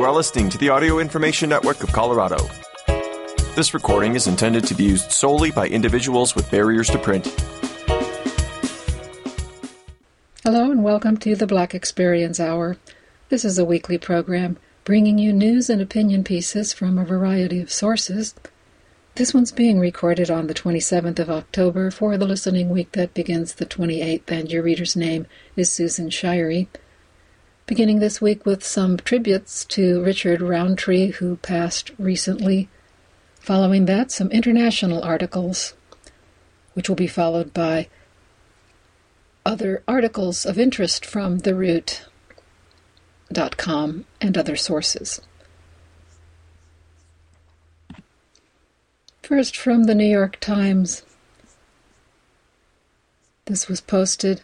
You are listening to the Audio Information Network of Colorado. This recording is intended to be used solely by individuals with barriers to print. Hello and welcome to the Black Experience Hour. This is a weekly program bringing you news and opinion pieces from a variety of sources. This one's being recorded on the 27th of October for the listening week that begins the 28th, and your reader's name is Susan Shirey beginning this week with some tributes to Richard Roundtree, who passed recently. Following that, some international articles, which will be followed by other articles of interest from TheRoot.com and other sources. First, from the New York Times. This was posted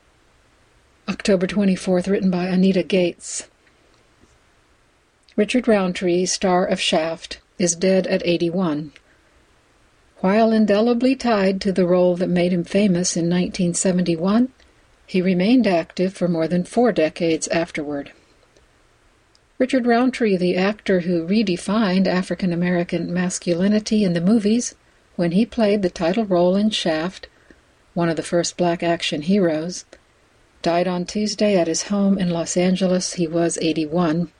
October 24th, written by Anita Gates. Richard Roundtree, star of Shaft, is dead at 81. While indelibly tied to the role that made him famous in 1971, he remained active for more than four decades afterward. Richard Roundtree, the actor who redefined African American masculinity in the movies when he played the title role in Shaft, one of the first black action heroes, died on Tuesday at his home in Los Angeles. He was 81.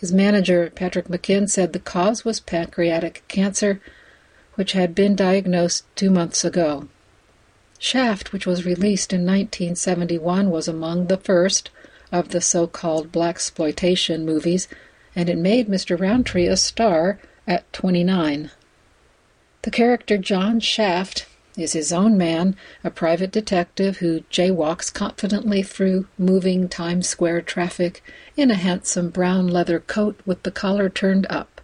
His manager, Patrick McMinn, said the cause was pancreatic cancer, which had been diagnosed two months ago. Shaft, which was released in 1971, was among the first of the so called blaxploitation movies, and it made Mr. Roundtree a star at 29. The character John Shaft is his own man, a private detective who jaywalks confidently through moving Times Square traffic in a handsome brown leather coat with the collar turned up.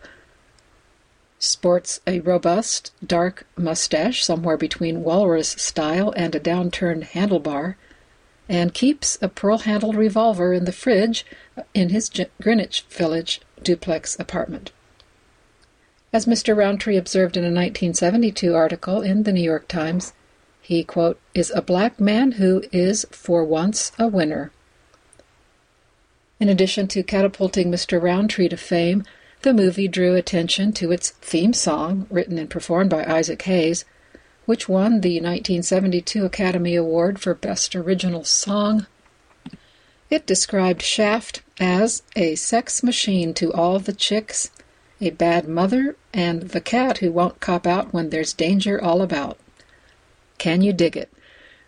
Sports a robust, dark mustache somewhere between walrus style and a downturned handlebar, and keeps a pearl handled revolver in the fridge uh, in his Greenwich Village duplex apartment. As Mr. Roundtree observed in a 1972 article in the New York Times, he, quote, is a black man who is for once a winner. In addition to catapulting Mr. Roundtree to fame, the movie drew attention to its theme song, written and performed by Isaac Hayes, which won the 1972 Academy Award for Best Original Song. It described Shaft as a sex machine to all the chicks a bad mother, and the cat who won't cop out when there's danger all about. Can you dig it?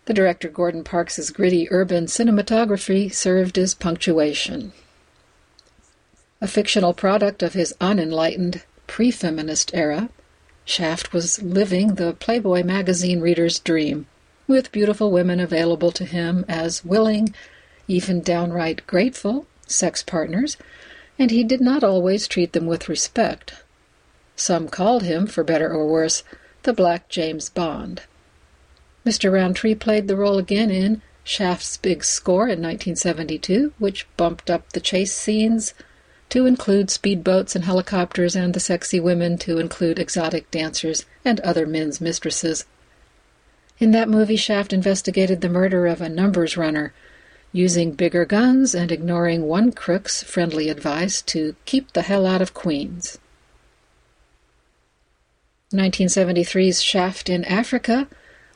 The director Gordon Parks's gritty urban cinematography served as punctuation. A fictional product of his unenlightened pre feminist era, Shaft was living the Playboy magazine reader's dream, with beautiful women available to him as willing, even downright grateful, sex partners and he did not always treat them with respect. Some called him, for better or worse, the Black James Bond. Mr. Roundtree played the role again in Shaft's Big Score in 1972, which bumped up the chase scenes to include speedboats and helicopters and the sexy women to include exotic dancers and other men's mistresses. In that movie, Shaft investigated the murder of a numbers runner using bigger guns and ignoring one crook's friendly advice to keep the hell out of Queens. 1973's Shaft in Africa,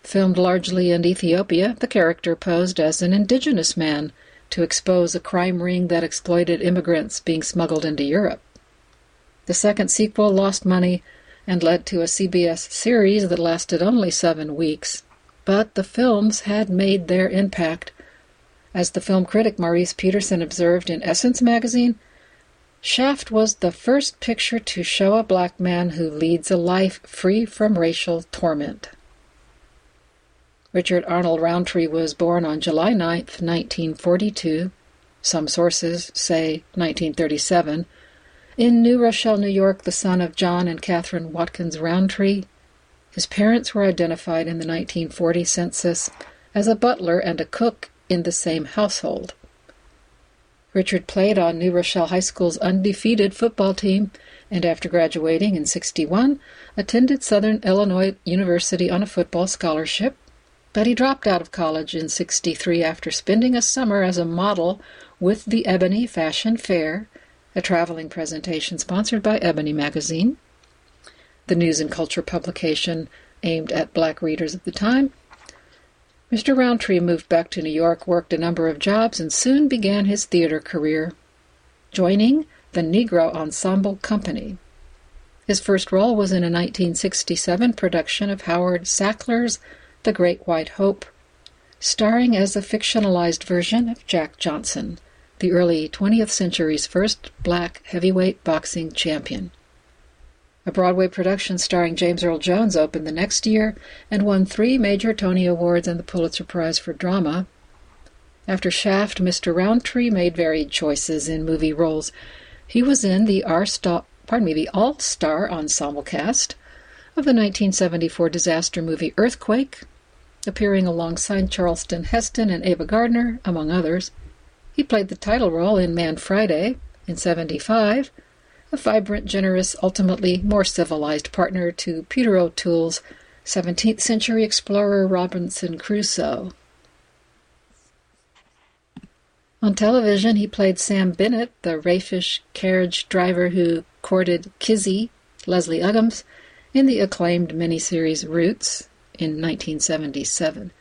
filmed largely in Ethiopia, the character posed as an indigenous man to expose a crime ring that exploited immigrants being smuggled into Europe. The second sequel lost money and led to a CBS series that lasted only seven weeks, but the films had made their impact as the film critic Maurice Peterson observed in Essence magazine, Shaft was the first picture to show a black man who leads a life free from racial torment. Richard Arnold Roundtree was born on July 9, 1942, some sources say 1937, in New Rochelle, New York, the son of John and Catherine Watkins Roundtree. His parents were identified in the 1940 census as a butler and a cook in the same household. Richard played on New Rochelle High School's undefeated football team and after graduating in 61 attended Southern Illinois University on a football scholarship, but he dropped out of college in 63 after spending a summer as a model with the Ebony Fashion Fair a traveling presentation sponsored by Ebony Magazine, the news and culture publication aimed at black readers of the time. Mr. Roundtree moved back to New York, worked a number of jobs, and soon began his theater career, joining the Negro Ensemble Company. His first role was in a 1967 production of Howard Sackler's The Great White Hope, starring as a fictionalized version of Jack Johnson, the early 20th century's first black heavyweight boxing champion. A Broadway production starring James Earl Jones opened the next year and won three major Tony Awards and the Pulitzer Prize for Drama. After Shaft, Mr. Roundtree made varied choices in movie roles. He was in the R-Star, pardon me, the All-Star Ensemble cast of the 1974 disaster movie Earthquake, appearing alongside Charlton Heston and Ava Gardner, among others. He played the title role in Man Friday in 75, a vibrant, generous, ultimately more civilized partner to Peter O'Toole's 17th century explorer Robinson Crusoe. On television, he played Sam Bennett, the raffish carriage driver who courted Kizzy, Leslie Uggams, in the acclaimed miniseries Roots in 1977.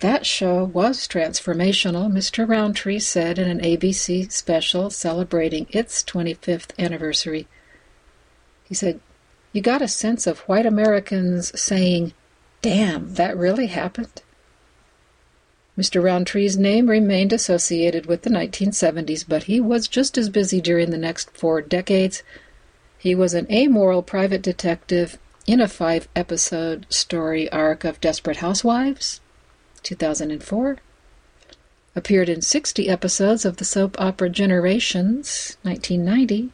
That show was transformational, Mr. Roundtree said in an ABC special celebrating its 25th anniversary. He said, You got a sense of white Americans saying, Damn, that really happened? Mr. Roundtree's name remained associated with the 1970s, but he was just as busy during the next four decades. He was an amoral private detective in a five episode story arc of Desperate Housewives, 2004. Appeared in 60 episodes of the soap opera Generations, 1990,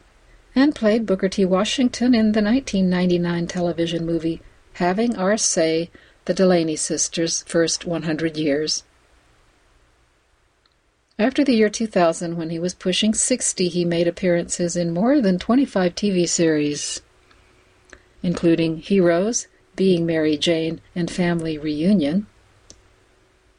and played Booker T. Washington in the 1999 television movie Having Our Say The Delaney Sisters' First 100 Years. After the year 2000, when he was pushing 60, he made appearances in more than 25 TV series, including Heroes, Being Mary Jane, and Family Reunion.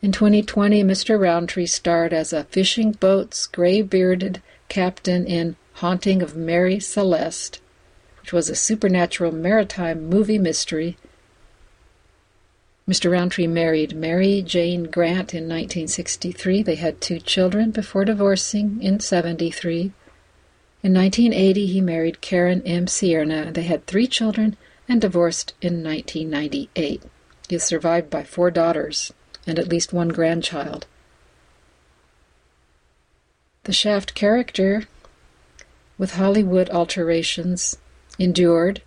In 2020, Mr. Roundtree starred as a fishing boat's gray bearded captain in Haunting of Mary Celeste, which was a supernatural maritime movie mystery. Mr. Roundtree married Mary Jane Grant in 1963. They had two children before divorcing in 73. In 1980, he married Karen M. Ciernia. They had three children and divorced in 1998. He is survived by four daughters and at least one grandchild. The Shaft character, with Hollywood alterations, endured.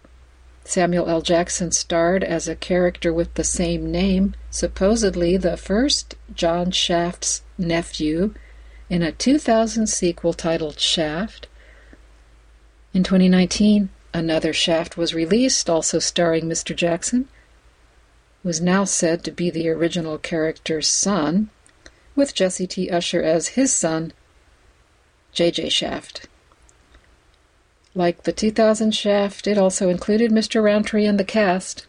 Samuel L. Jackson starred as a character with the same name, supposedly the first John Shaft's nephew, in a 2000 sequel titled Shaft. In 2019, another Shaft was released, also starring Mr. Jackson was now said to be the original character's son, with Jesse T. Usher as his son, J.J. Shaft. Like the 2000 Shaft, it also included Mr. Roundtree in the cast.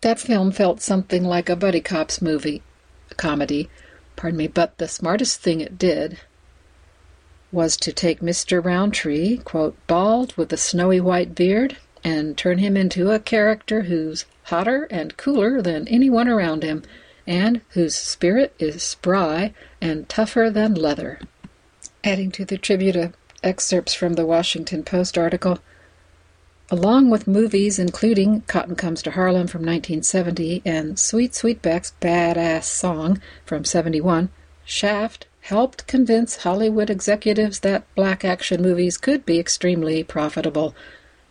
That film felt something like a buddy cops movie, comedy, pardon me, but the smartest thing it did was to take Mr. Roundtree, quote, bald with a snowy white beard, and turn him into a character who's hotter and cooler than anyone around him, and whose spirit is spry and tougher than leather. Adding to the tribute of excerpts from the Washington Post article, along with movies including Cotton Comes to Harlem from 1970 and Sweet Sweetback's Badass Song from 71, Shaft helped convince Hollywood executives that black action movies could be extremely profitable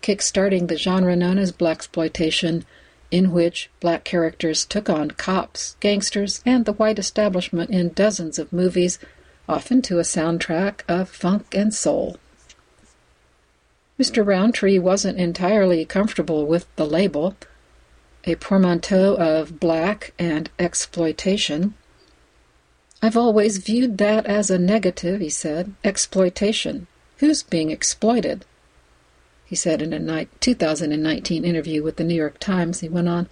kick-starting the genre known as blaxploitation, in which black characters took on cops, gangsters, and the white establishment in dozens of movies, often to a soundtrack of funk and soul. Mr. Roundtree wasn't entirely comfortable with the label, a portmanteau of black and exploitation. I've always viewed that as a negative, he said. Exploitation. Who's being exploited? He said in a 2019 interview with the New York Times. He went on,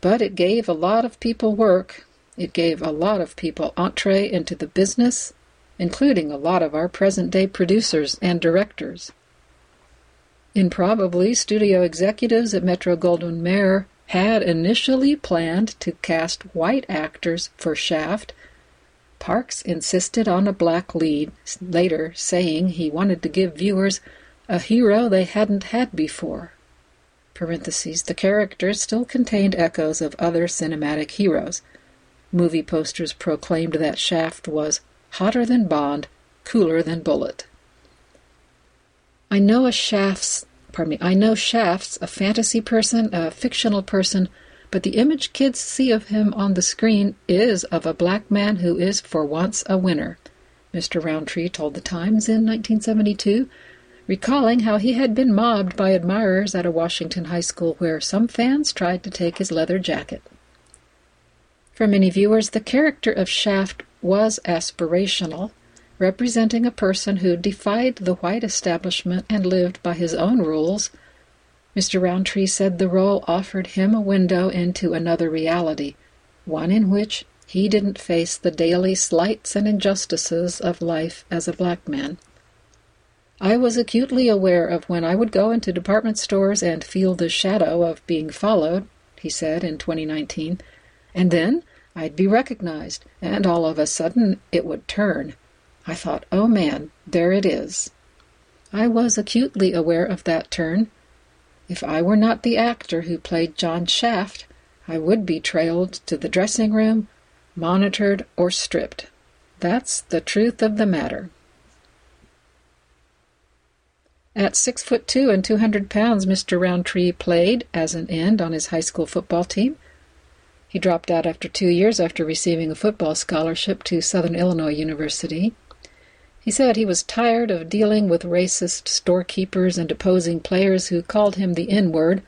but it gave a lot of people work. It gave a lot of people entree into the business including a lot of our present day producers and directors. Improbably, studio executives at Metro Goldwyn Mayer had initially planned to cast white actors for Shaft. Parks insisted on a black lead, later saying he wanted to give viewers a hero they hadn't had before. The characters still contained echoes of other cinematic heroes. Movie posters proclaimed that Shaft was hotter than Bond, cooler than Bullet. I know a Shaft's pardon me, I know Shaft's a fantasy person, a fictional person, but the image kids see of him on the screen is of a black man who is for once a winner, Mr. Roundtree told the Times in 1972, recalling how he had been mobbed by admirers at a Washington high school where some fans tried to take his leather jacket. For many viewers, the character of Shaft was aspirational, representing a person who defied the white establishment and lived by his own rules. Mr. Roundtree said the role offered him a window into another reality, one in which he didn't face the daily slights and injustices of life as a black man. I was acutely aware of when I would go into department stores and feel the shadow of being followed, he said in 2019, and then I'd be recognized, and all of a sudden it would turn. I thought, oh man, there it is. I was acutely aware of that turn. If I were not the actor who played John Shaft, I would be trailed to the dressing room, monitored, or stripped. That's the truth of the matter. At six foot two and two hundred pounds, Mr. Roundtree played as an end on his high school football team. He dropped out after two years after receiving a football scholarship to Southern Illinois University. He said he was tired of dealing with racist storekeepers and opposing players who called him the N word,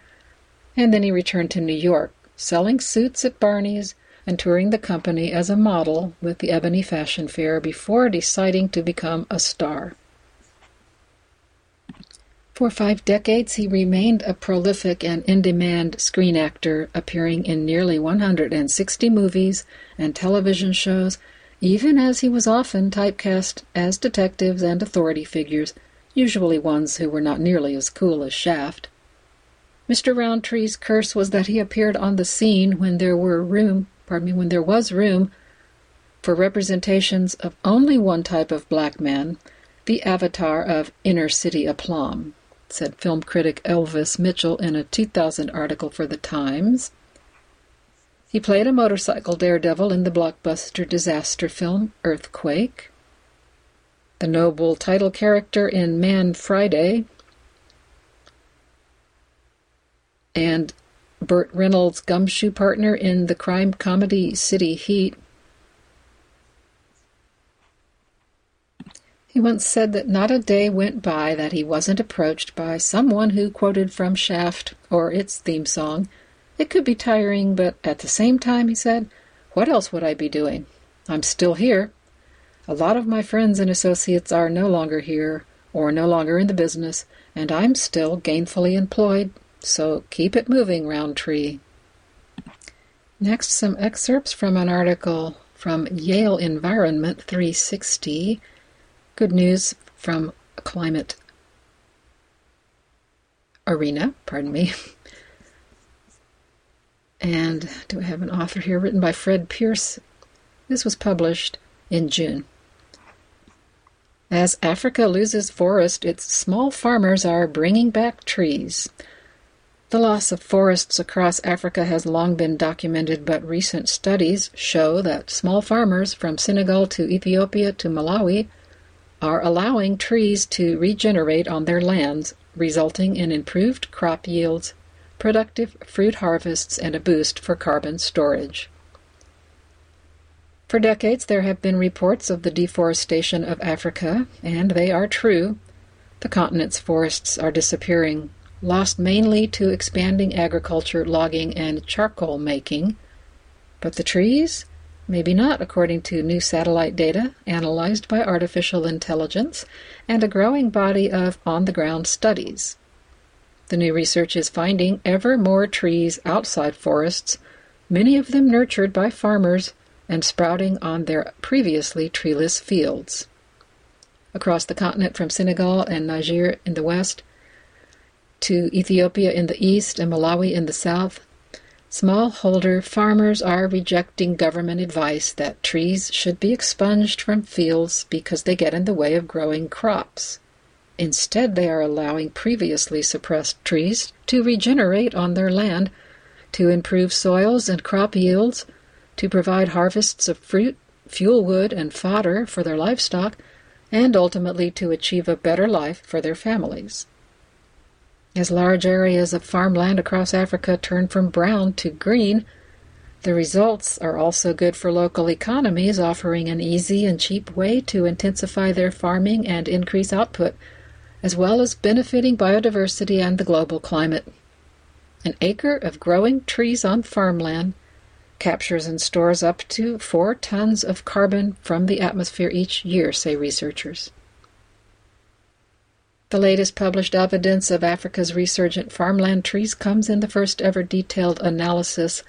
and then he returned to New York, selling suits at Barney's and touring the company as a model with the Ebony Fashion Fair before deciding to become a star. For five decades, he remained a prolific and in demand screen actor, appearing in nearly 160 movies and television shows even as he was often typecast as detectives and authority figures, usually ones who were not nearly as cool as Shaft. Mr. Roundtree's curse was that he appeared on the scene when there were room, pardon me, when there was room for representations of only one type of black man, the avatar of inner city aplomb, said film critic Elvis Mitchell in a 2000 article for The Times. He played a motorcycle daredevil in the blockbuster disaster film Earthquake, the noble title character in Man Friday, and Burt Reynolds' gumshoe partner in the crime comedy City Heat. He once said that not a day went by that he wasn't approached by someone who quoted from Shaft or its theme song it could be tiring, but at the same time, he said, what else would I be doing? I'm still here. A lot of my friends and associates are no longer here or no longer in the business, and I'm still gainfully employed, so keep it moving, Roundtree. Next, some excerpts from an article from Yale Environment 360. Good news from climate arena, pardon me. And do I have an author here written by Fred Pearce? This was published in June. As Africa loses forest, its small farmers are bringing back trees. The loss of forests across Africa has long been documented, but recent studies show that small farmers from Senegal to Ethiopia to Malawi are allowing trees to regenerate on their lands, resulting in improved crop yields productive fruit harvests, and a boost for carbon storage. For decades, there have been reports of the deforestation of Africa, and they are true. The continent's forests are disappearing, lost mainly to expanding agriculture, logging, and charcoal making. But the trees? Maybe not, according to new satellite data analyzed by artificial intelligence and a growing body of on the ground studies. The new research is finding ever more trees outside forests, many of them nurtured by farmers and sprouting on their previously treeless fields. across the continent from Senegal and Niger in the west to Ethiopia in the east and Malawi in the south, smallholder farmers are rejecting government advice that trees should be expunged from fields because they get in the way of growing crops. Instead, they are allowing previously suppressed trees to regenerate on their land, to improve soils and crop yields, to provide harvests of fruit, fuel wood, and fodder for their livestock, and ultimately to achieve a better life for their families. As large areas of farmland across Africa turn from brown to green, the results are also good for local economies, offering an easy and cheap way to intensify their farming and increase output, as well as benefiting biodiversity and the global climate. An acre of growing trees on farmland captures and stores up to four tons of carbon from the atmosphere each year, say researchers. The latest published evidence of Africa's resurgent farmland trees comes in the first ever detailed analysis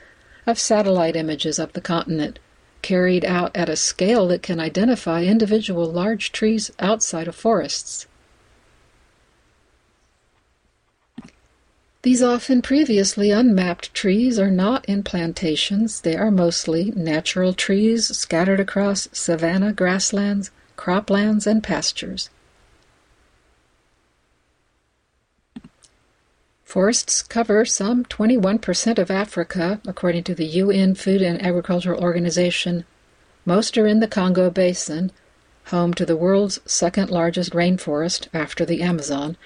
of satellite images of the continent, carried out at a scale that can identify individual large trees outside of forests. These often previously unmapped trees are not in plantations. They are mostly natural trees scattered across savanna grasslands, croplands, and pastures. Forests cover some 21% of Africa, according to the UN Food and Agricultural Organization. Most are in the Congo Basin, home to the world's second largest rainforest after the Amazon.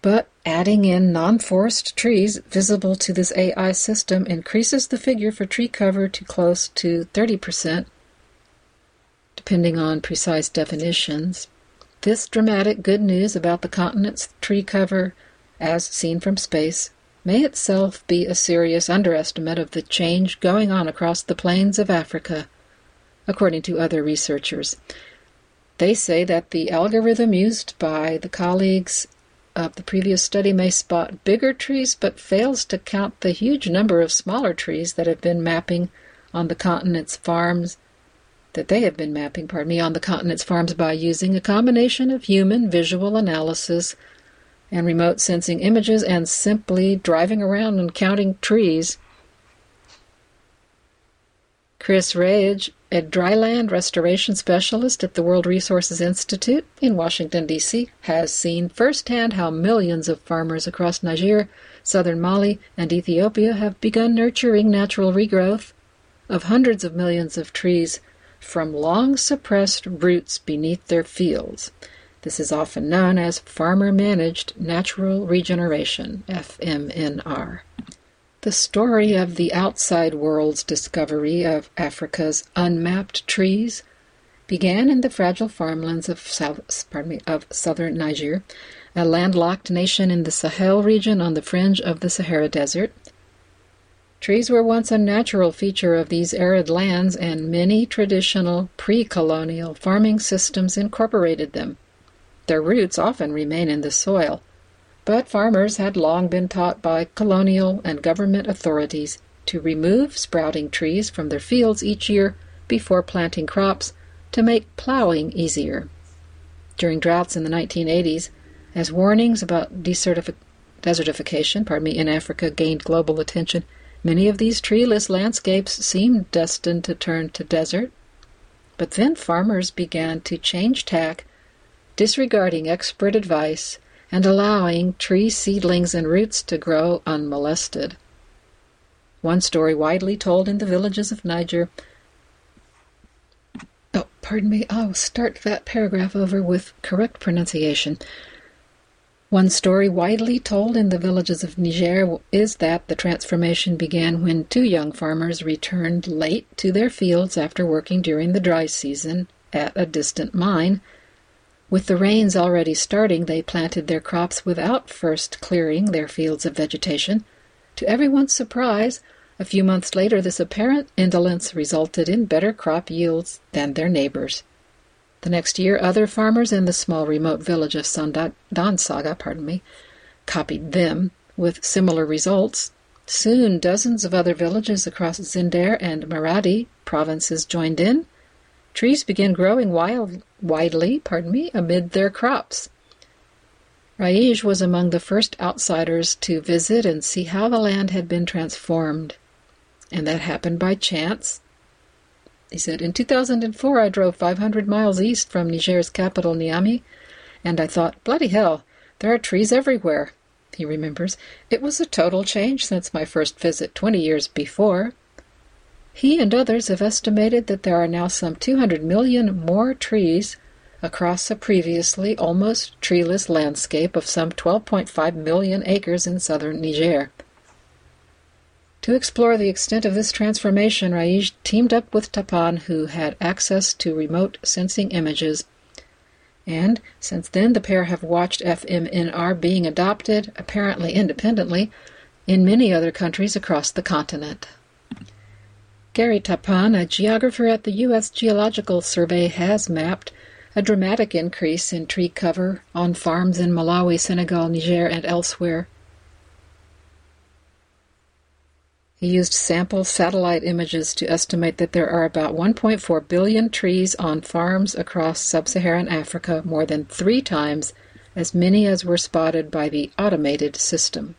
But adding in non forest trees visible to this AI system increases the figure for tree cover to close to 30%, depending on precise definitions. This dramatic good news about the continent's tree cover as seen from space, may itself be a serious underestimate of the change going on across the plains of Africa, according to other researchers. They say that the algorithm used by the colleagues of the previous study may spot bigger trees but fails to count the huge number of smaller trees that have been mapping on the continent's farms that they have been mapping, pardon me, on the continent's farms by using a combination of human visual analysis and remote sensing images and simply driving around and counting trees. Chris Reij, a dryland restoration specialist at the World Resources Institute in Washington, D.C., has seen firsthand how millions of farmers across Niger, southern Mali, and Ethiopia have begun nurturing natural regrowth of hundreds of millions of trees from long suppressed roots beneath their fields. This is often known as Farmer Managed Natural Regeneration, FMNR. The story of the outside world's discovery of Africa's unmapped trees began in the fragile farmlands of, south, me, of southern Niger, a landlocked nation in the Sahel region on the fringe of the Sahara Desert. Trees were once a natural feature of these arid lands, and many traditional pre colonial farming systems incorporated them. Their roots often remain in the soil, but farmers had long been taught by colonial and government authorities to remove sprouting trees from their fields each year before planting crops to make plowing easier. During droughts in the 1980s, as warnings about desertification pardon me, in Africa gained global attention, many of these treeless landscapes seemed destined to turn to desert. But then farmers began to change tack disregarding expert advice and allowing tree seedlings and roots to grow unmolested. One story widely told in the villages of Niger. Oh, pardon me, I'll start that paragraph over with correct pronunciation. One story widely told in the villages of Niger is that the transformation began when two young farmers returned late to their fields after working during the dry season at a distant mine with the rains already starting, they planted their crops without first clearing their fields of vegetation. To everyone's surprise, a few months later, this apparent indolence resulted in better crop yields than their neighbors. The next year, other farmers in the small remote village of Sandansaga, pardon me, copied them with similar results. Soon, dozens of other villages across Zinder and Maradi provinces joined in, trees begin growing wild, widely pardon me, amid their crops. Reij was among the first outsiders to visit and see how the land had been transformed. And that happened by chance. He said, In 2004, I drove 500 miles east from Niger's capital, Niamey, and I thought, bloody hell, there are trees everywhere. He remembers, It was a total change since my first visit 20 years before. He and others have estimated that there are now some 200 million more trees across a previously almost treeless landscape of some 12.5 million acres in southern Niger. To explore the extent of this transformation, Reij teamed up with Tappan, who had access to remote sensing images. And since then, the pair have watched FMNR being adopted, apparently independently, in many other countries across the continent. Gary Tappan, a geographer at the U.S. Geological Survey, has mapped a dramatic increase in tree cover on farms in Malawi, Senegal, Niger, and elsewhere. He used sample satellite images to estimate that there are about 1.4 billion trees on farms across sub Saharan Africa, more than three times as many as were spotted by the automated system.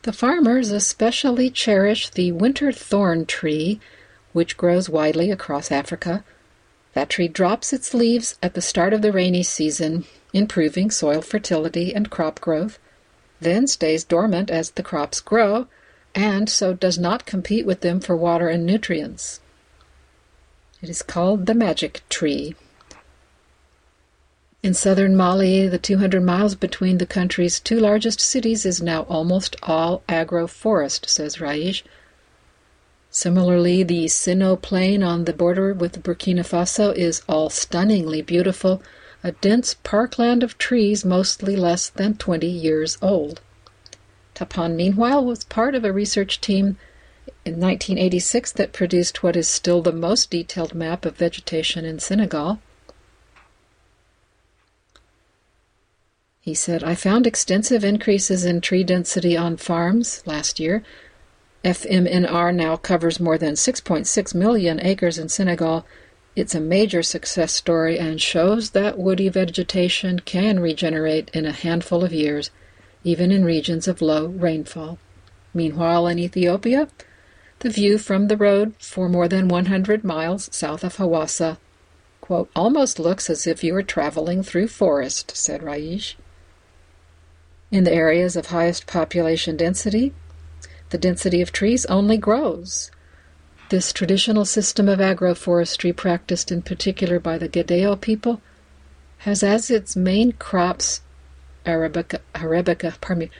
The farmers especially cherish the winter thorn tree, which grows widely across Africa. That tree drops its leaves at the start of the rainy season, improving soil fertility and crop growth, then stays dormant as the crops grow and so does not compete with them for water and nutrients. It is called the magic tree. In southern Mali, the 200 miles between the country's two largest cities is now almost all agroforest, says Reij. Similarly, the Seno Plain on the border with Burkina Faso is all stunningly beautiful, a dense parkland of trees mostly less than 20 years old. Tappan, meanwhile, was part of a research team in 1986 that produced what is still the most detailed map of vegetation in Senegal. He said, I found extensive increases in tree density on farms last year. FMNR now covers more than 6.6 million acres in Senegal. It's a major success story and shows that woody vegetation can regenerate in a handful of years even in regions of low rainfall. Meanwhile, in Ethiopia, the view from the road for more than 100 miles south of Hawassa quote, almost looks as if you were traveling through forest, said Reij. In the areas of highest population density, the density of trees only grows. This traditional system of agroforestry, practiced in particular by the Gedeo people, has as its main crops Arabica, Arabica, pardon me,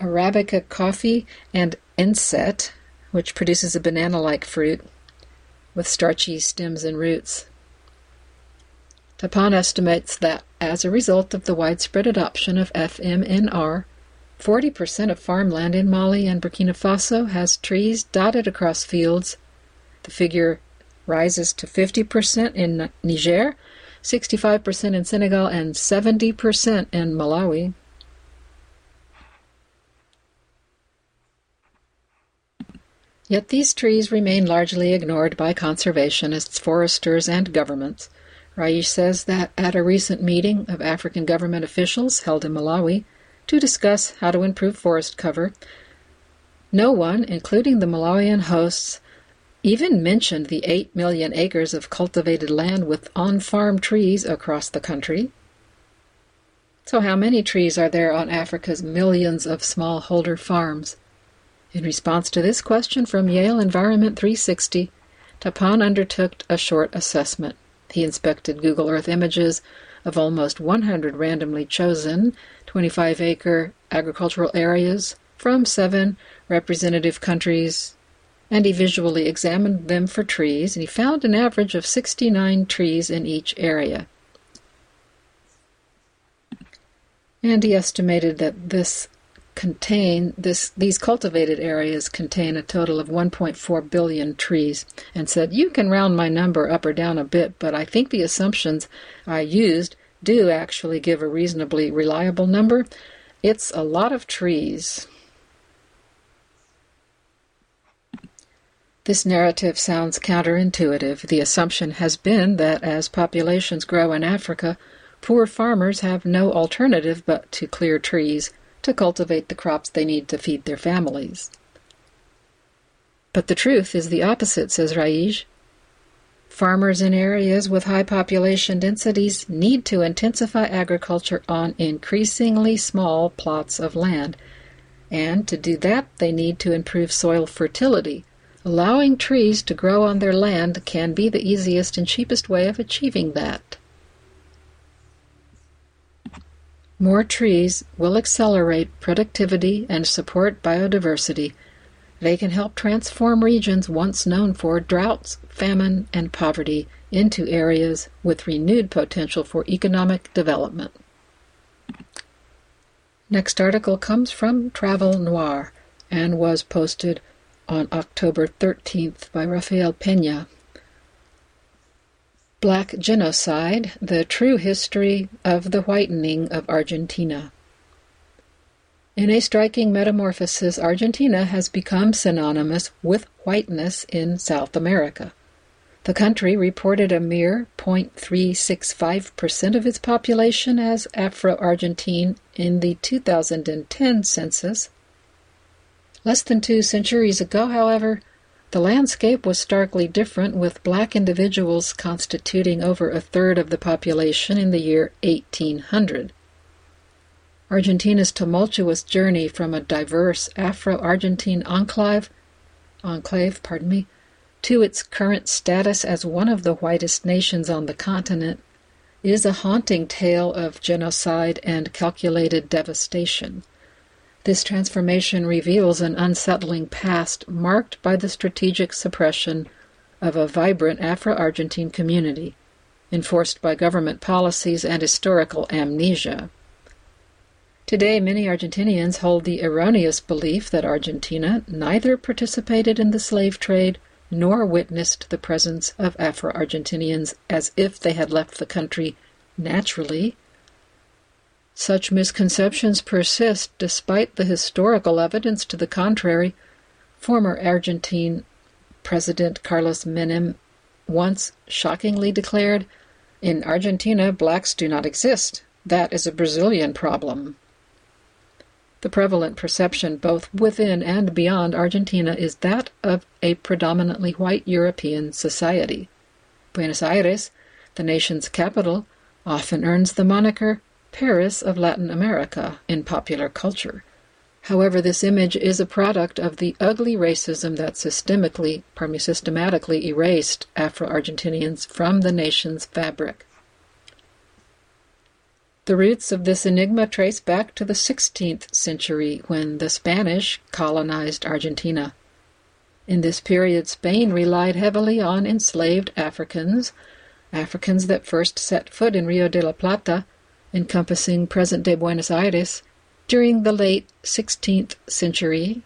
Arabica coffee and enset, which produces a banana-like fruit with starchy stems and roots. Tappan estimates that as a result of the widespread adoption of FMNR, 40% of farmland in Mali and Burkina Faso has trees dotted across fields. The figure rises to 50% in Niger 65% in Senegal, and 70% in Malawi. Yet these trees remain largely ignored by conservationists, foresters, and governments. Reij says that at a recent meeting of African government officials held in Malawi to discuss how to improve forest cover, no one, including the Malawian hosts, even mentioned the 8 million acres of cultivated land with on farm trees across the country. So, how many trees are there on Africa's millions of smallholder farms? In response to this question from Yale Environment 360, Tappan undertook a short assessment. He inspected Google Earth images of almost 100 randomly chosen 25 acre agricultural areas from seven representative countries and he visually examined them for trees, and he found an average of 69 trees in each area. And he estimated that this contain this these cultivated areas contain a total of 1.4 billion trees. And said you can round my number up or down a bit but I think the assumptions I used do actually give a reasonably reliable number. It's a lot of trees. This narrative sounds counterintuitive. The assumption has been that as populations grow in Africa, poor farmers have no alternative but to clear trees to cultivate the crops they need to feed their families. But the truth is the opposite, says Reij. Farmers in areas with high population densities need to intensify agriculture on increasingly small plots of land. And to do that, they need to improve soil fertility. Allowing trees to grow on their land can be the easiest and cheapest way of achieving that. More trees will accelerate productivity and support biodiversity they can help transform regions once known for droughts, famine, and poverty into areas with renewed potential for economic development. Next article comes from Travel Noir and was posted on October 13th by Rafael Pena. Black Genocide The True History of the Whitening of Argentina. In a striking metamorphosis, Argentina has become synonymous with whiteness in South America. The country reported a mere 0.365% of its population as Afro Argentine in the 2010 census. Less than two centuries ago, however, the landscape was starkly different, with black individuals constituting over a third of the population in the year 1800. Argentina's tumultuous journey from a diverse Afro-Argentine enclave, enclave, pardon me, to its current status as one of the whitest nations on the continent is a haunting tale of genocide and calculated devastation. This transformation reveals an unsettling past marked by the strategic suppression of a vibrant Afro Argentine community, enforced by government policies and historical amnesia. Today, many Argentinians hold the erroneous belief that Argentina neither participated in the slave trade nor witnessed the presence of Afro Argentinians as if they had left the country naturally. Such misconceptions persist despite the historical evidence to the contrary. Former Argentine President Carlos Menem once shockingly declared, In Argentina, blacks do not exist. That is a Brazilian problem. The prevalent perception both within and beyond Argentina is that of a predominantly white European society. Buenos Aires, the nation's capital, often earns the moniker Paris of Latin America in popular culture. However, this image is a product of the ugly racism that systemically, pardon me, systematically erased Afro-Argentinians from the nation's fabric. The roots of this enigma trace back to the 16th century when the Spanish colonized Argentina. In this period, Spain relied heavily on enslaved Africans, Africans that first set foot in Rio de la Plata, encompassing present day Buenos Aires, during the late 16th century.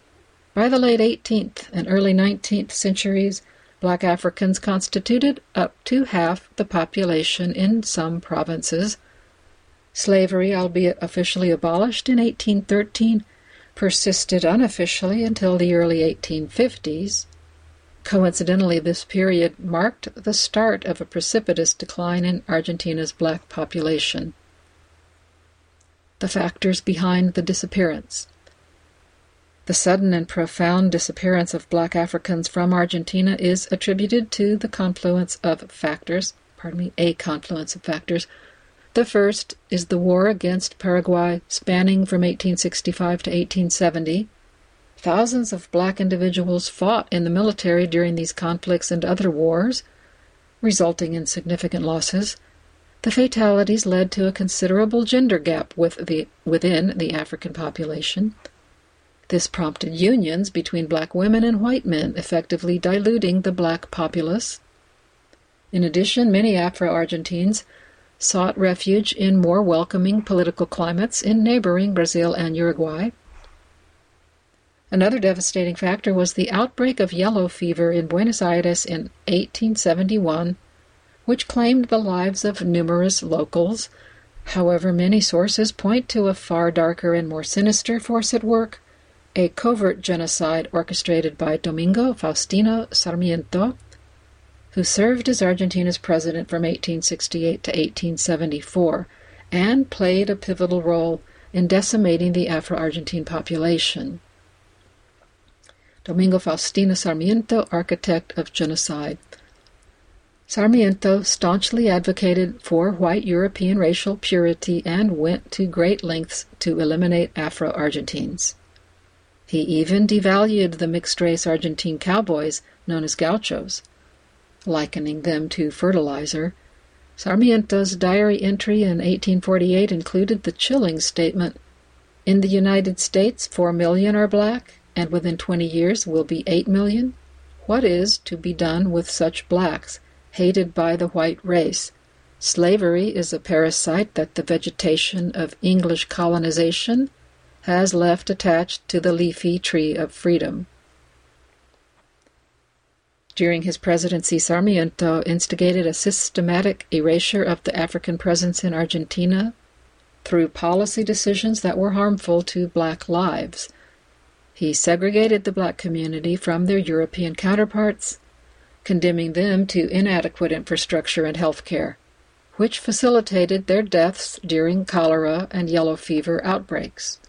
By the late 18th and early 19th centuries, black Africans constituted up to half the population in some provinces Slavery, albeit officially abolished in 1813, persisted unofficially until the early 1850s. Coincidentally, this period marked the start of a precipitous decline in Argentina's black population. The factors behind the disappearance. The sudden and profound disappearance of black Africans from Argentina is attributed to the confluence of factors, pardon me, a confluence of factors the first is the war against Paraguay, spanning from 1865 to 1870. Thousands of black individuals fought in the military during these conflicts and other wars, resulting in significant losses. The fatalities led to a considerable gender gap with the, within the African population. This prompted unions between black women and white men, effectively diluting the black populace. In addition, many Afro Argentines sought refuge in more welcoming political climates in neighboring Brazil and Uruguay. Another devastating factor was the outbreak of yellow fever in Buenos Aires in 1871, which claimed the lives of numerous locals. However, many sources point to a far darker and more sinister force at work a covert genocide orchestrated by Domingo Faustino Sarmiento, who served as Argentina's president from 1868 to 1874 and played a pivotal role in decimating the Afro Argentine population. Domingo Faustino Sarmiento, architect of genocide. Sarmiento staunchly advocated for white European racial purity and went to great lengths to eliminate Afro Argentines. He even devalued the mixed race Argentine cowboys known as gauchos, likening them to fertilizer. Sarmiento's diary entry in 1848 included the chilling statement In the United States, four million are black, and within 20 years will be 8 million? What is to be done with such blacks, hated by the white race? Slavery is a parasite that the vegetation of English colonization has left attached to the leafy tree of freedom. During his presidency, Sarmiento instigated a systematic erasure of the African presence in Argentina through policy decisions that were harmful to black lives. He segregated the black community from their European counterparts, condemning them to inadequate infrastructure and health care, which facilitated their deaths during cholera and yellow fever outbreaks.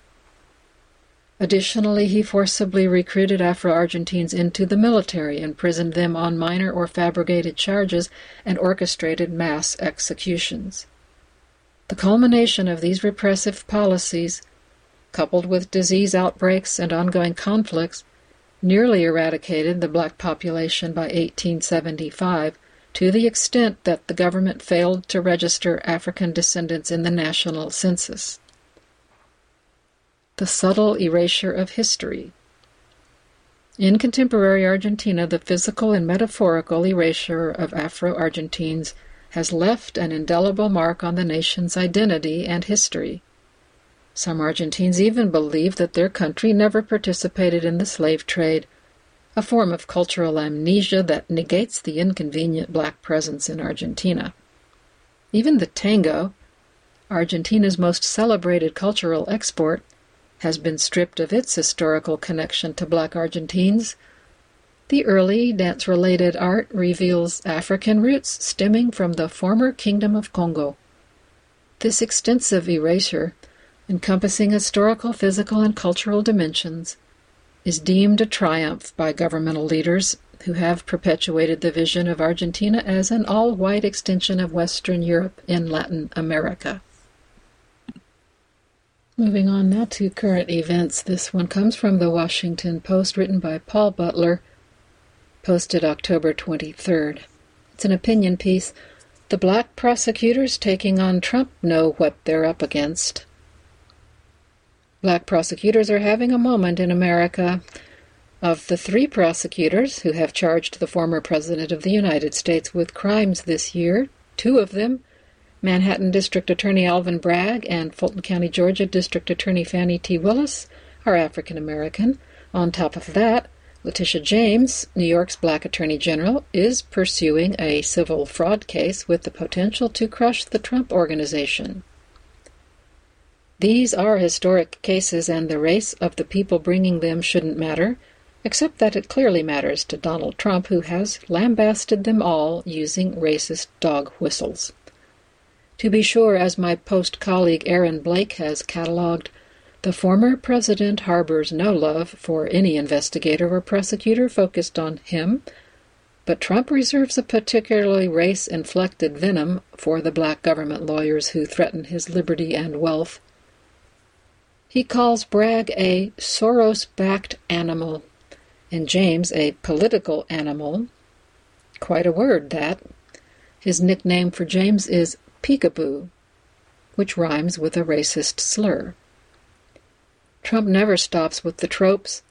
Additionally, he forcibly recruited Afro Argentines into the military, imprisoned them on minor or fabricated charges, and orchestrated mass executions. The culmination of these repressive policies coupled with disease outbreaks and ongoing conflicts, nearly eradicated the black population by 1875 to the extent that the government failed to register African descendants in the national census. The subtle erasure of history. In contemporary Argentina, the physical and metaphorical erasure of Afro Argentines has left an indelible mark on the nation's identity and history. Some Argentines even believe that their country never participated in the slave trade, a form of cultural amnesia that negates the inconvenient black presence in Argentina. Even the tango, Argentina's most celebrated cultural export, has been stripped of its historical connection to black Argentines. The early dance related art reveals African roots stemming from the former Kingdom of Congo. This extensive erasure encompassing historical, physical, and cultural dimensions, is deemed a triumph by governmental leaders who have perpetuated the vision of Argentina as an all white extension of Western Europe in Latin America. Moving on now to current events. This one comes from the Washington Post, written by Paul Butler, posted October 23rd. It's an opinion piece. The black prosecutors taking on Trump know what they're up against. Black prosecutors are having a moment in America. Of the three prosecutors who have charged the former President of the United States with crimes this year, two of them, Manhattan District Attorney Alvin Bragg and Fulton County, Georgia District Attorney Fani T. Willis, are African American. On top of that, Letitia James, New York's Black Attorney General, is pursuing a civil fraud case with the potential to crush the Trump Organization. These are historic cases, and the race of the people bringing them shouldn't matter, except that it clearly matters to Donald Trump, who has lambasted them all using racist dog whistles. To be sure, as my Post colleague Aaron Blake has catalogued, the former president harbors no love for any investigator or prosecutor focused on him, but Trump reserves a particularly race inflected venom for the black government lawyers who threaten his liberty and wealth he calls Bragg a Soros backed animal, and James a political animal. Quite a word, that. His nickname for James is Peekaboo, which rhymes with a racist slur. Trump never stops with the tropes.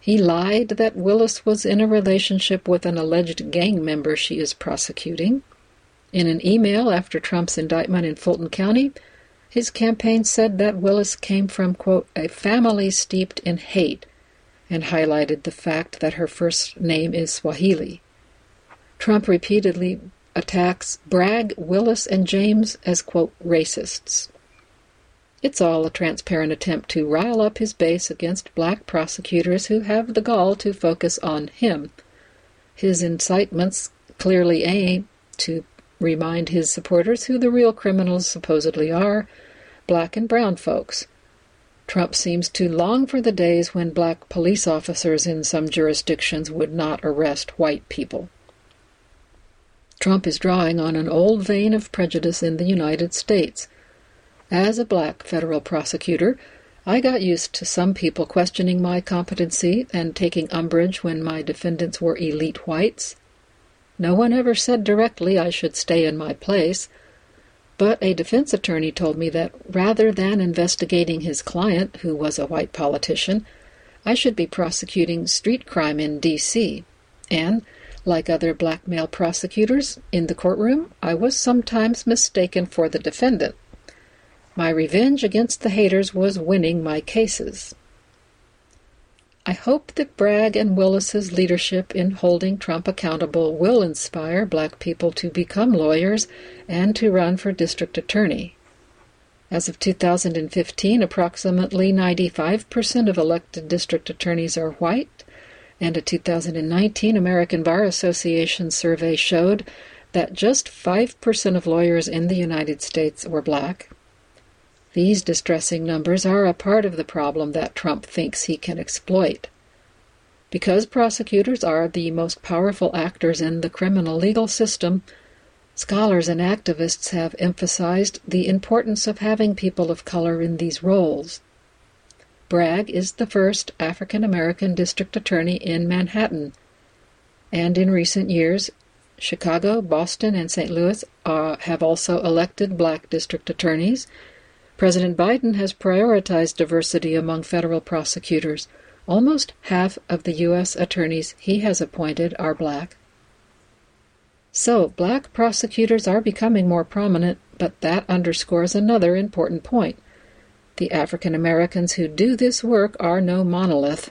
He lied that Willis was in a relationship with an alleged gang member she is prosecuting. In an email after Trump's indictment in Fulton County, his campaign said that Willis came from, quote, a family steeped in hate, and highlighted the fact that her first name is Swahili. Trump repeatedly attacks Bragg, Willis, and James as, quote, racists. It's all a transparent attempt to rile up his base against black prosecutors who have the gall to focus on him. His incitements clearly aim to remind his supporters who the real criminals supposedly are black and brown folks. Trump seems to long for the days when black police officers in some jurisdictions would not arrest white people. Trump is drawing on an old vein of prejudice in the United States. As a black federal prosecutor, I got used to some people questioning my competency and taking umbrage when my defendants were elite whites. No one ever said directly I should stay in my place, but a defense attorney told me that rather than investigating his client, who was a white politician, I should be prosecuting street crime in D.C. And, like other black male prosecutors in the courtroom, I was sometimes mistaken for the defendant. My revenge against the haters was winning my cases. I hope that Bragg and Willis's leadership in holding Trump accountable will inspire black people to become lawyers and to run for district attorney. As of 2015, approximately 95% of elected district attorneys are white, and a 2019 American Bar Association survey showed that just 5% of lawyers in the United States were black. These distressing numbers are a part of the problem that Trump thinks he can exploit. Because prosecutors are the most powerful actors in the criminal legal system, scholars and activists have emphasized the importance of having people of color in these roles. Bragg is the first African American district attorney in Manhattan, and in recent years, Chicago, Boston, and St. Louis uh, have also elected black district attorneys President Biden has prioritized diversity among federal prosecutors. Almost half of the U.S. attorneys he has appointed are black. So, black prosecutors are becoming more prominent, but that underscores another important point. The African Americans who do this work are no monolith.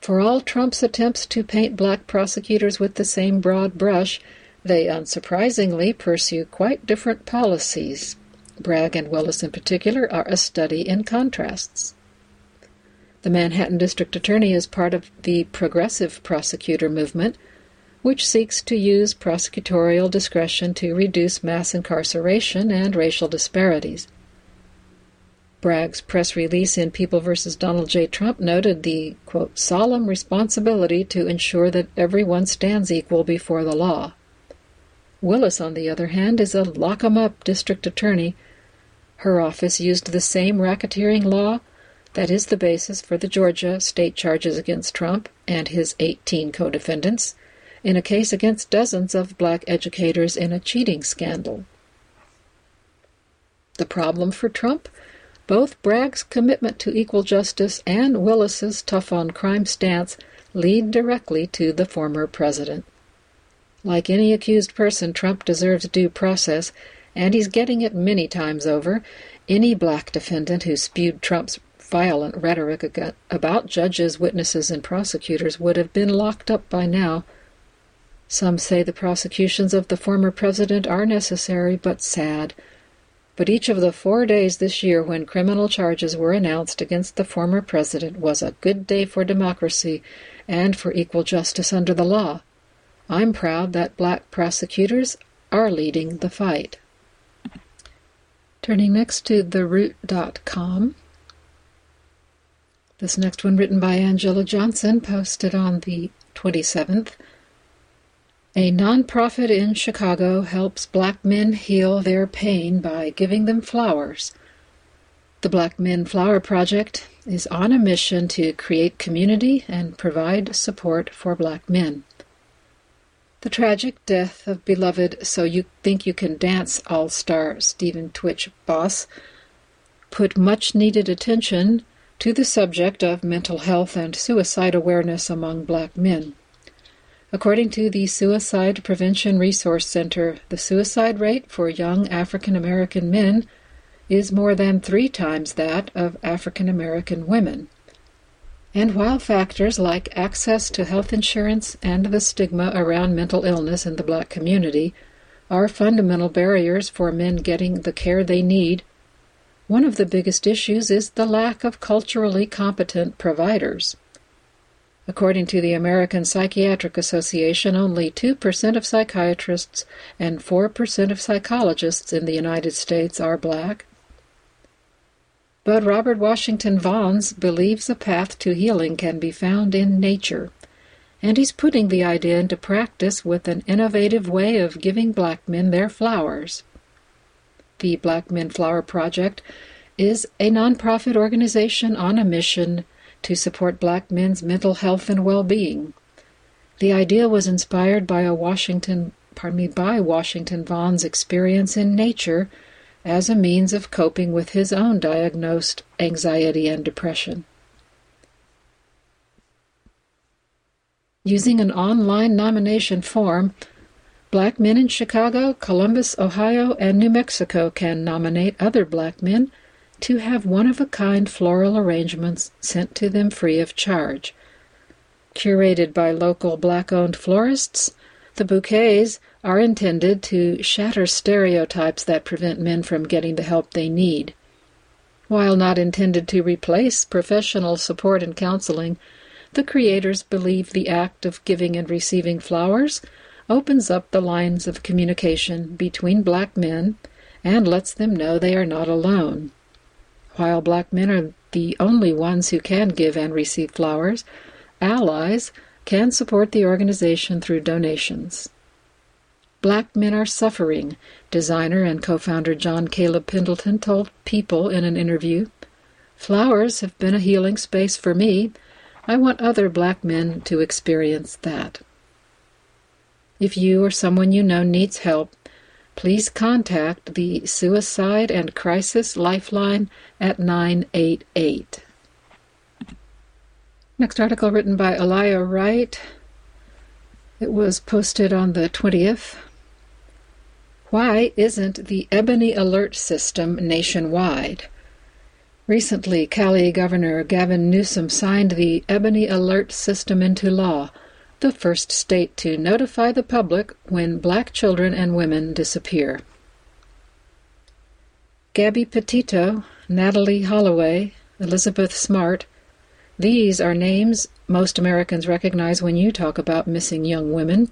For all Trump's attempts to paint black prosecutors with the same broad brush, they unsurprisingly pursue quite different policies. Bragg and Willis in particular, are a study in contrasts. The Manhattan District Attorney is part of the progressive prosecutor movement, which seeks to use prosecutorial discretion to reduce mass incarceration and racial disparities. Bragg's press release in People v. Donald J. Trump noted the, quote, solemn responsibility to ensure that everyone stands equal before the law. Willis, on the other hand, is a lock 'em up district attorney. Her office used the same racketeering law that is the basis for the Georgia state charges against Trump and his 18 co defendants in a case against dozens of black educators in a cheating scandal. The problem for Trump? Both Bragg's commitment to equal justice and Willis's tough on crime stance lead directly to the former president. Like any accused person, Trump deserves due process, and he's getting it many times over. Any black defendant who spewed Trump's violent rhetoric about judges, witnesses, and prosecutors would have been locked up by now. Some say the prosecutions of the former president are necessary but sad. But each of the four days this year when criminal charges were announced against the former president was a good day for democracy and for equal justice under the law. I'm proud that black prosecutors are leading the fight. Turning next to TheRoot.com. This next one, written by Angela Johnson, posted on the 27th. A nonprofit in Chicago helps black men heal their pain by giving them flowers. The Black Men Flower Project is on a mission to create community and provide support for black men. The tragic death of beloved So You Think You Can Dance all star Stephen Twitch Boss put much needed attention to the subject of mental health and suicide awareness among black men. According to the Suicide Prevention Resource Center, the suicide rate for young African American men is more than three times that of African American women. And while factors like access to health insurance and the stigma around mental illness in the black community are fundamental barriers for men getting the care they need, One of the biggest issues is the lack of culturally competent providers. According to the American Psychiatric Association, only 2% of psychiatrists and 4% of psychologists in the United States are black. But Robert Washington Vaughns believes a path to healing can be found in nature, and he's putting the idea into practice with an innovative way of giving black men their flowers. The Black Men Flower Project is a nonprofit organization on a mission to support black men's mental health and well-being. The idea was inspired by a Washington, pardon me, by Washington Vaughn's experience in nature as a means of coping with his own diagnosed anxiety and depression. Using an online nomination form, black men in Chicago, Columbus, Ohio, and New Mexico can nominate other black men to have one of a kind floral arrangements sent to them free of charge. Curated by local black owned florists, the bouquets are intended to shatter stereotypes that prevent men from getting the help they need. While not intended to replace professional support and counseling, the creators believe the act of giving and receiving flowers opens up the lines of communication between black men and lets them know they are not alone. While black men are the only ones who can give and receive flowers, allies can support the organization through donations. Black men are suffering, designer and co founder John Caleb Pendleton told People in an interview. Flowers have been a healing space for me. I want other black men to experience that. If you or someone you know needs help, please contact the Suicide and Crisis Lifeline at 988. Next article written by Elia Wright. It was posted on the 20th. Why isn't the Ebony Alert system nationwide? Recently, Cali Governor Gavin Newsom signed the Ebony Alert system into law the first state to notify the public when black children and women disappear. Gabby Petito, Natalee Holloway, Elizabeth Smart, these are names most Americans recognize when you talk about missing young women,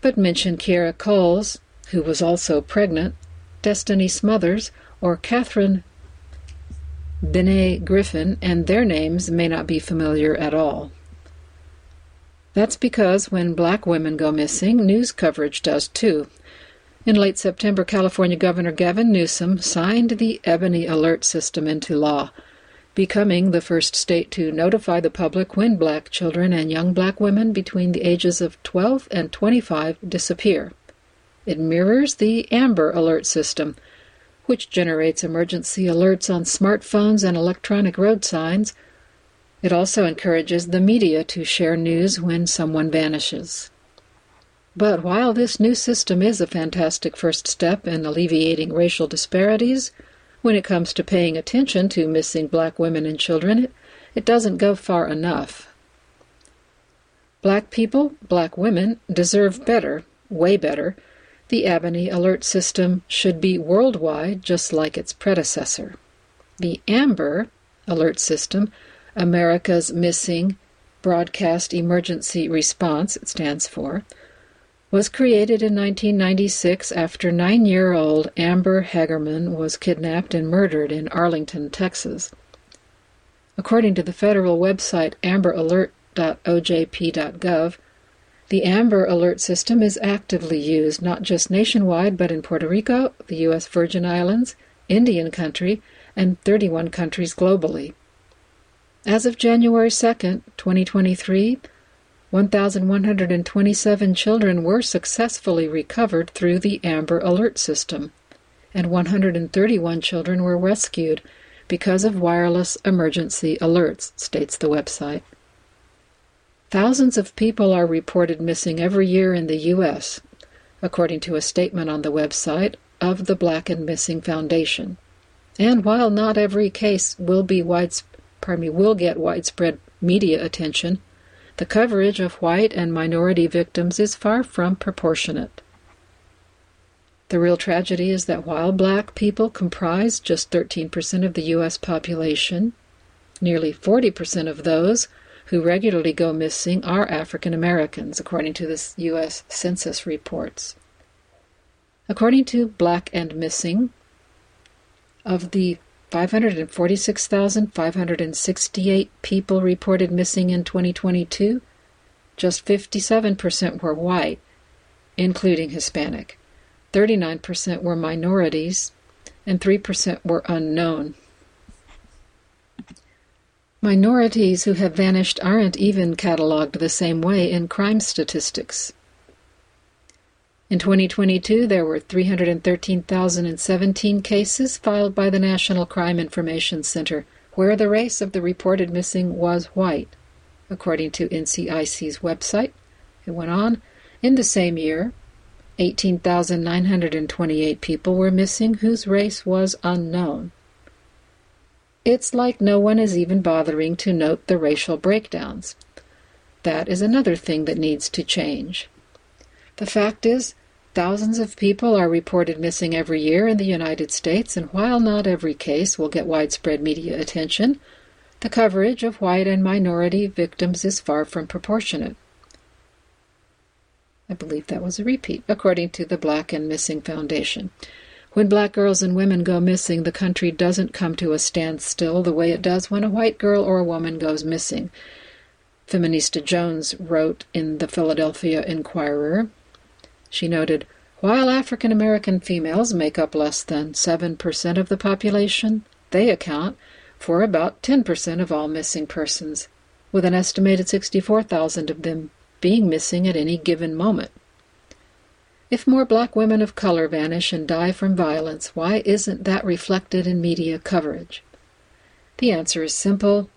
but mention Kierra Coles, who was also pregnant, Destiny Smothers, or Catherine Benet Griffin, and their names may not be familiar at all. That's because when black women go missing, news coverage does too. In late September, California Governor Gavin Newsom signed the Ebony Alert System into law, becoming the first state to notify the public when black children and young black women between the ages of 12 and 25 disappear. It mirrors the Amber Alert System, which generates emergency alerts on smartphones and electronic road signs it also encourages the media to share news when someone vanishes. But while this new system is a fantastic first step in alleviating racial disparities, when it comes to paying attention to missing black women and children, it, doesn't go far enough. Black people, black women, deserve better, way better. The Ebony Alert System should be worldwide, just like its predecessor. The Amber Alert System America's Missing Broadcast Emergency Response, it stands for, was created in 1996 after nine year old Amber Hagerman was kidnapped and murdered in Arlington, Texas. According to the federal website amberalert.ojp.gov, the Amber Alert system is actively used not just nationwide but in Puerto Rico, the U.S. Virgin Islands, Indian Country, and 31 countries globally. As of January 2, 2023, 1,127 children were successfully recovered through the Amber Alert system, and 131 children were rescued because of wireless emergency alerts, states the website. Thousands of people are reported missing every year in the U.S., according to a statement on the website of the Black and Missing Foundation. And while not every case will be widespread, pardon me, will get widespread media attention, the coverage of white and minority victims is far from proportionate. The real tragedy is that while black people comprise just 13% of the U.S. population, nearly 40% of those who regularly go missing are African Americans, according to the U.S. Census reports. According to Black and Missing, of the 546,568 people reported missing in 2022, just 57% were white, including Hispanic. 39% were minorities, and 3% were unknown. Minorities who have vanished aren't even cataloged the same way in crime statistics. In 2022, there were 313,017 cases filed by the National Crime Information Center where the race of the reported missing was white, according to NCIC's website. It went on. In the same year, 18,928 people were missing whose race was unknown. It's like no one is even bothering to note the racial breakdowns. That is another thing that needs to change. The fact is, thousands of people are reported missing every year in the United States, and while not every case will get widespread media attention, the coverage of white and minority victims is far from proportionate. I believe that was a repeat, according to the Black and Missing Foundation. When black girls and women go missing, the country doesn't come to a standstill the way it does when a white girl or a woman goes missing. Feminista Jones wrote in the Philadelphia Inquirer. She noted, while African American females make up less than 7% of the population, they account for about 10% of all missing persons, with an estimated 64,000 of them being missing at any given moment. If more black women of color vanish and die from violence, why isn't that reflected in media coverage? The answer is simple.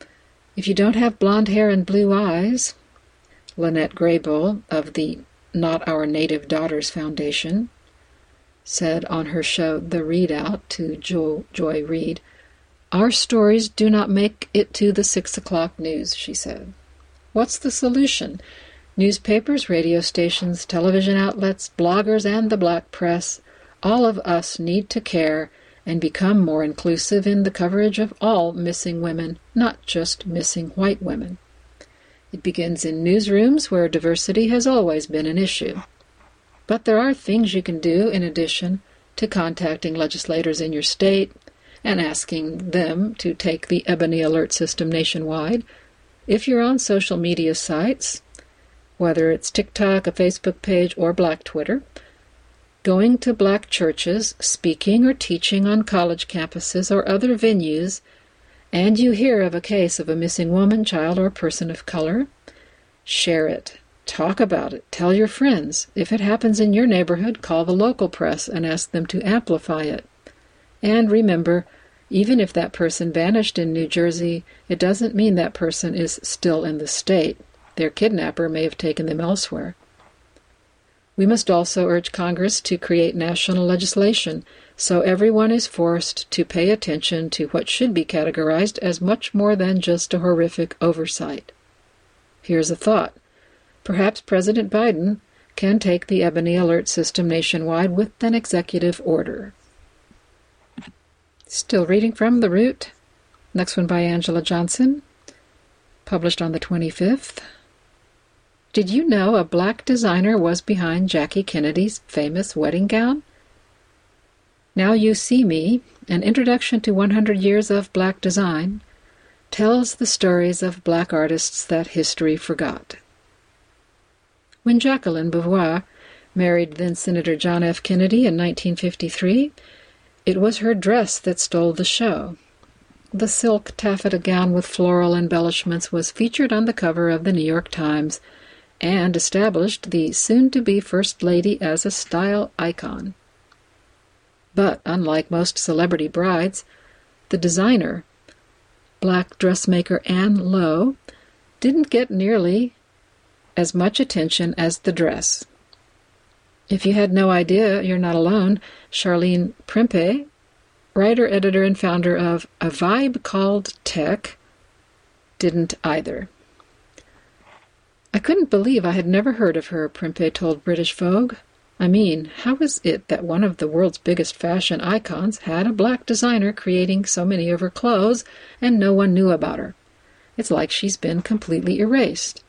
If you don't have blonde hair and blue eyes, Lynnette Grey Bull of the Not Our Native Daughters Foundation said on her show The ReidOut to jo- Joy Reid, Our stories do not make it to the six o'clock news, she said. What's the solution? Newspapers, radio stations, television outlets, bloggers, and the black press, all of us need to care and become more inclusive in the coverage of all missing women, not just missing white women. It begins in newsrooms where diversity has always been an issue. But there are things you can do in addition to contacting legislators in your state and asking them to take the Ebony Alert system nationwide. If you're on social media sites, whether it's TikTok, a Facebook page, or Black Twitter, going to black churches, speaking or teaching on college campuses or other venues, and you hear of a case of a missing woman, child, or person of color, share it. Talk about it. Tell your friends. If it happens in your neighborhood, call the local press and ask them to amplify it. And remember, even if that person vanished in New Jersey, it doesn't mean that person is still in the state. Their kidnapper may have taken them elsewhere. We must also urge Congress to create national legislation so everyone is forced to pay attention to what should be categorized as much more than just a horrific oversight. Here's a thought. Perhaps President Biden can take the Ebony Alert system nationwide with an executive order. Still reading from The Root. Next one by Angela Johnson, published on the 25th. Did you know a black designer was behind Jackie Kennedy's famous wedding gown? Now You See Me, an introduction to 100 years of black design, tells the stories of black artists that history forgot. When Jacqueline Beauvoir married then Senator John F. Kennedy in 1953, it was her dress that stole the show. The silk taffeta gown with floral embellishments was featured on the cover of the New York Times and established the soon to be First Lady as a style icon. But unlike most celebrity brides, the designer, black dressmaker Ann Lowe, didn't get nearly as much attention as the dress. If you had no idea, you're not alone. Charlene Prempeh, writer, editor, and founder of A Vibe Called Tech, didn't either. I couldn't believe I had never heard of her, Prempeh told British Vogue. I mean, how is it that one of the world's biggest fashion icons had a black designer creating so many of her clothes and no one knew about her? It's like she's been completely erased.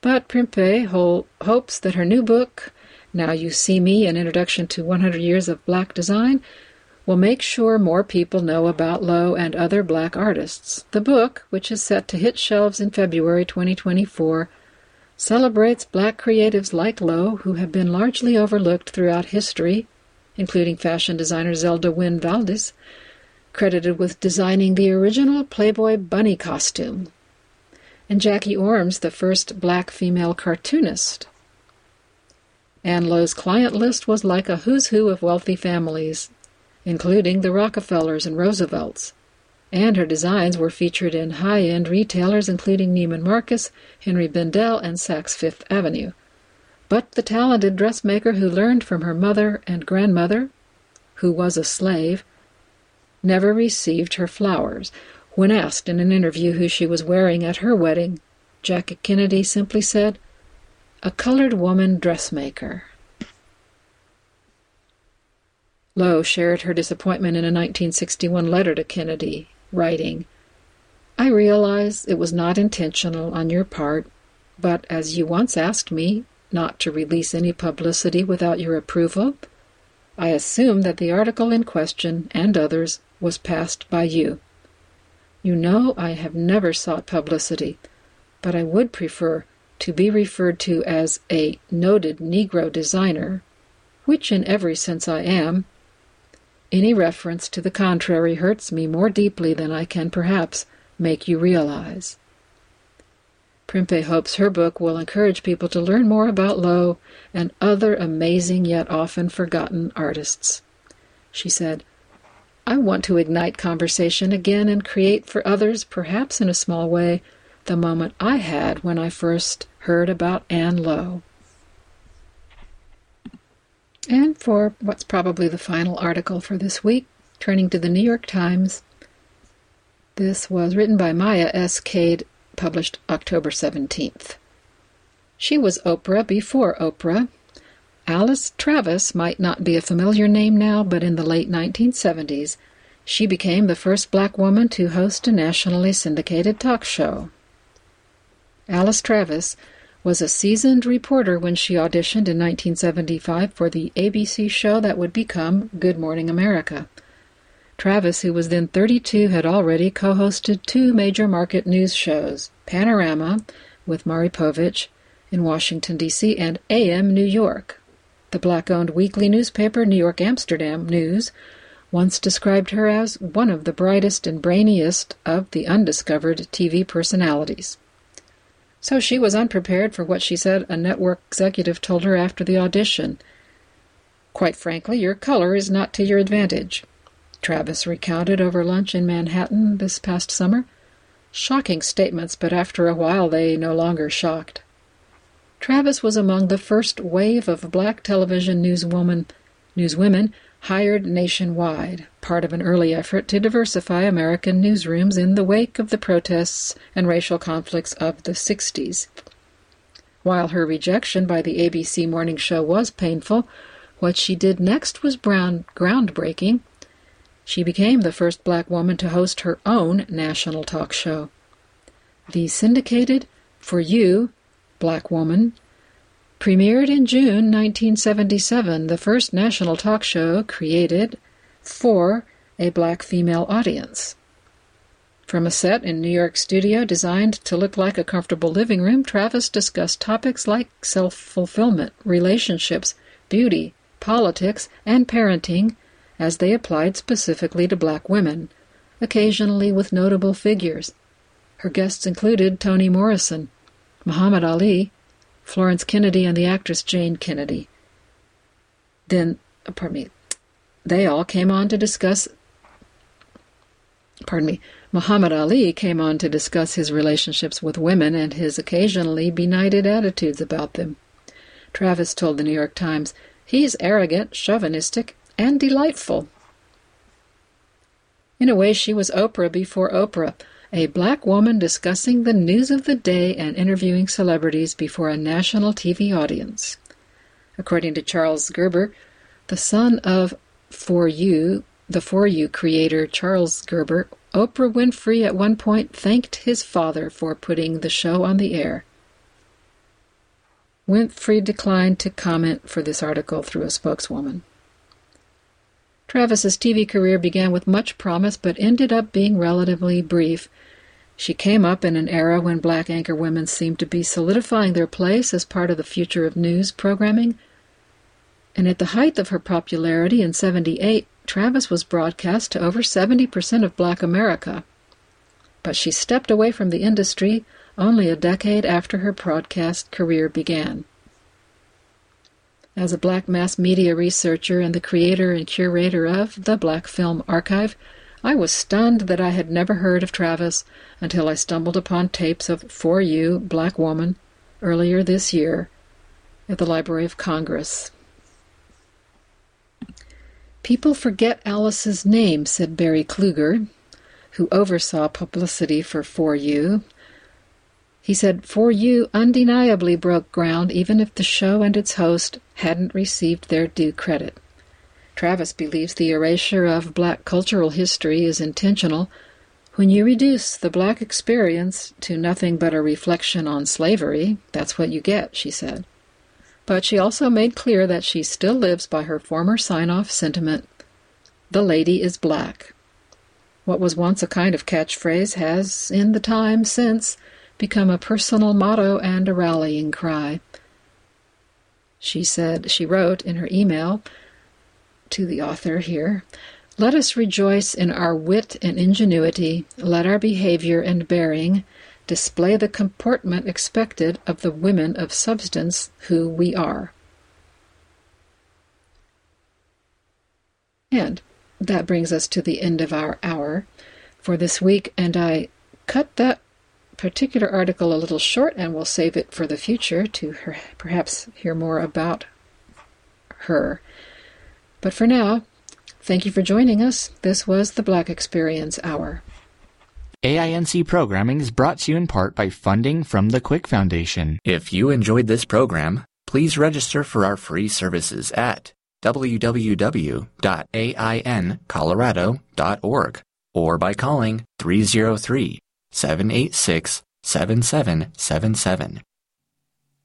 But Prempeh ho- hopes that her new book, Now You See Me An Introduction to 100 Years of Black Design, will make sure more people know about Lowe and other black artists. The book, which is set to hit shelves in February 2024, celebrates black creatives like Lowe who have been largely overlooked throughout history, including fashion designer Zelda Wynne Valdez, credited with designing the original Playboy bunny costume, and Jackie Ormes, the first black female cartoonist. Ann Lowe's client list was like a who's who of wealthy families, including the Rockefellers and Roosevelts and her designs were featured in high-end retailers including Neiman Marcus, Henri Bendel, and Saks Fifth Avenue. But the talented dressmaker who learned from her mother and grandmother, who was a slave, never received her flowers. When asked in an interview who she was wearing at her wedding, Jackie Kennedy simply said, A colored woman dressmaker. Lowe shared her disappointment in a 1961 letter to Kennedy, writing, I realize it was not intentional on your part, but as you once asked me not to release any publicity without your approval, I assume that the article in question and others was passed by you. You know I have never sought publicity, but I would prefer to be referred to as a noted Negro designer, which in every sense I am, any reference to the contrary hurts me more deeply than I can perhaps make you realize. Prempeh hopes her book will encourage people to learn more about Lowe and other amazing yet often forgotten artists. She said, I want to ignite conversation again and create for others, perhaps in a small way, the moment I had when I first heard about Ann Lowe. And for what's probably the final article for this week, turning to the New York Times. This was written by Maya S. Cade, published October 17th. She was Oprah before Oprah. Alice Travis might not be a familiar name now, but in the late 1970s, she became the first black woman to host a nationally syndicated talk show. Alice Travis was a seasoned reporter when she auditioned in 1975 for the ABC show that would become Good Morning America. Travis, who was then 32, had already co hosted two major market news shows Panorama with Maury Povich in Washington, D.C., and AM New York. The black owned weekly newspaper New York Amsterdam News once described her as one of the brightest and brainiest of the undiscovered TV personalities. So she was unprepared for what she said a network executive told her after the audition. Quite frankly, your color is not to your advantage. Travis recounted over lunch in Manhattan this past summer. Shocking statements, but after a while they no longer shocked. Travis was among the first wave of black television newswoman, newswomen hired nationwide, part of an early effort to diversify American newsrooms in the wake of the protests and racial conflicts of the 60s. While her rejection by the ABC morning show was painful, what she did next was brown, groundbreaking. She became the first black woman to host her own national talk show. The syndicated For You, Black Woman, Premiered in June 1977, the first national talk show created for a black female audience. From a set in New York studio designed to look like a comfortable living room, Travis discussed topics like self fulfillment, relationships, beauty, politics, and parenting as they applied specifically to black women, occasionally with notable figures. Her guests included Toni Morrison, Muhammad Ali, Florence Kennedy and the actress Jayne Kennedy. Then, uh, pardon me, they all came on to discuss. Pardon me, Muhammad Ali came on to discuss his relationships with women and his occasionally benighted attitudes about them. Travis told the New York Times, He's arrogant, chauvinistic, and delightful. In a way, she was Oprah before Oprah a black woman discussing the news of the day and interviewing celebrities before a national TV audience. According to Charles Gerber, the son of For You, the For You creator Charles Gerber, Oprah Winfrey at one point thanked his father for putting the show on the air. Winfrey declined to comment for this article through a spokeswoman. Travis's TV career began with much promise but ended up being relatively brief. She came up in an era when black anchor women seemed to be solidifying their place as part of the future of news programming. And at the height of her popularity in 78, Travis was broadcast to over 70% of black America. But she stepped away from the industry only a decade after her broadcast career began. As a black mass media researcher and the creator and curator of the Black Film Archive, I was stunned that I had never heard of Travis until I stumbled upon tapes of For You, Black Woman, earlier this year at the Library of Congress. People forget Alice's name, said Barry Kluger, who oversaw publicity for For You, he said, For You undeniably broke ground even if the show and its host hadn't received their due credit. Travis believes the erasure of black cultural history is intentional. When you reduce the black experience to nothing but a reflection on slavery, that's what you get, she said. But she also made clear that she still lives by her former sign off sentiment the lady is black. What was once a kind of catchphrase has, in the time since, become a personal motto and a rallying cry. She said, she wrote in her email to the author here, let us rejoice in our wit and ingenuity, let our behavior and bearing display the comportment expected of the women of substance who we are. And that brings us to the end of our hour for this week, and I cut that particular article a little short, and we'll save it for the future to her, perhaps hear more about her. But for now, thank you for joining us. This was the Black Experience Hour. AINC programming is brought to you in part by funding from the Quick Foundation. If you enjoyed this program, please register for our free services at www.aincolorado.org or by calling 303 786 7777.